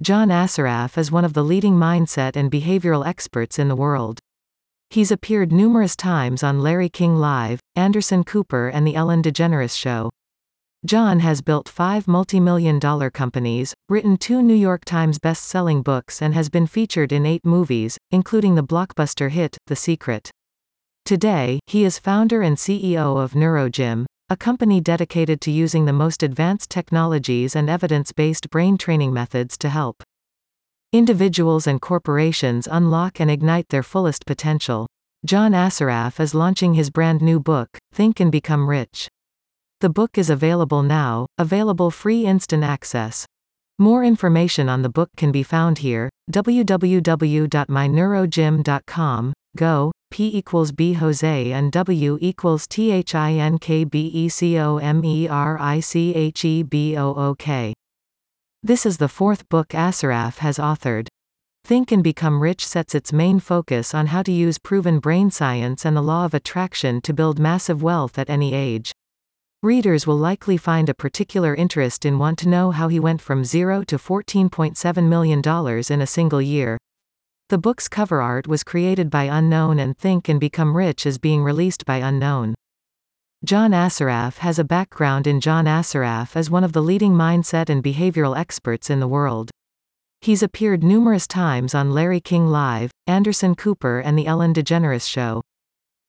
John Assaraf is one of the leading mindset and behavioral experts in the world. He's appeared numerous times on Larry King Live, Anderson Cooper and The Ellen DeGeneres Show. John has built five multi-million dollar companies, written two New York Times best-selling books and has been featured in eight movies, including the blockbuster hit, The Secret. Today, he is founder and CEO of NeuroGym, a company dedicated to using the most advanced technologies and evidence-based brain training methods to help individuals and corporations unlock and ignite their fullest potential. John Assaraf is launching his brand new book, Think and Become Rich. The book is available now, available free instant access. More information on the book can be found here, www.myneurogym.com, go, P equals B Jose and W equals T H I N K B E C O M E R I C H E B O O K. This is the fourth book Assaraf has authored. Think and Become Rich sets its main focus on how to use proven brain science and the law of attraction to build massive wealth at any age. Readers will likely find a particular interest in want to know how he went from zero to $14.7 million in a single year. The book's cover art was created by Unknown and Think and Become Rich is being released by Unknown. John Assaraf has a background in John Assaraf as one of the leading mindset and behavioral experts in the world. He's appeared numerous times on Larry King Live, Anderson Cooper and The Ellen DeGeneres Show.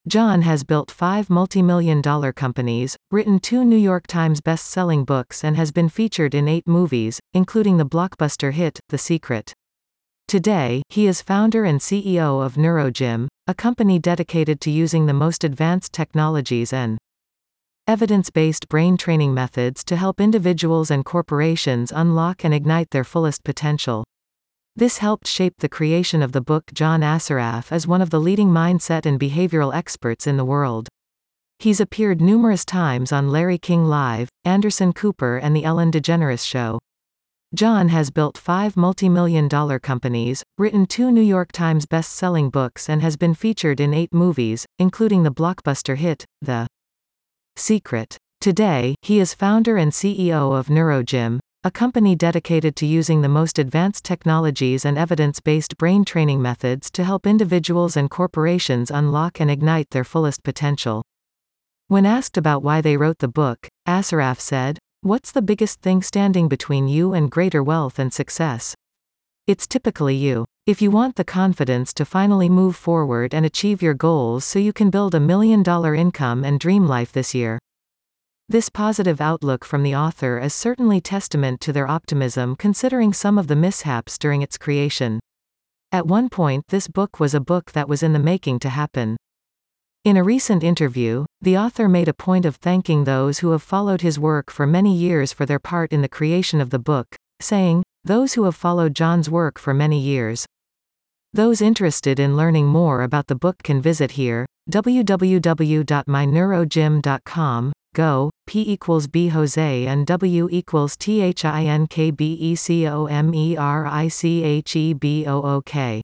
John has built five multi-million dollar companies, written two New York Times best-selling books and has been featured in eight movies, including the blockbuster hit, The Secret. Today, he is founder and CEO of NeuroGym, a company dedicated to using the most advanced technologies and evidence-based brain training methods to help individuals and corporations unlock and ignite their fullest potential. This helped shape the creation of the book John Assaraf is one of the leading mindset and behavioral experts in the world. He's appeared numerous times on Larry King Live, Anderson Cooper and The Ellen DeGeneres Show. John has built five multi-million dollar companies, written two New York Times best-selling books and has been featured in eight movies, including the blockbuster hit, The Secret. Today, he is founder and CEO of NeuroGym, a company dedicated to using the most advanced technologies and evidence-based brain training methods to help individuals and corporations unlock and ignite their fullest potential. When asked about why they wrote the book, Assaraf said, What's the biggest thing standing between you and greater wealth and success? It's typically you. If you want the confidence to finally move forward and achieve your goals so you can build a million dollar income and dream life this year. This positive outlook from the author is certainly testament to their optimism considering some of the mishaps during its creation. At one point, this book was a book that was in the making to happen. In a recent interview, the author made a point of thanking those who have followed his work for many years for their part in the creation of the book, saying, Those who have followed John's work for many years. Those interested in learning more about the book can visit here, www.myneurogym.com, go, P equals B Jose and W equals T H I N K B E C O M E R I C H E B O O K.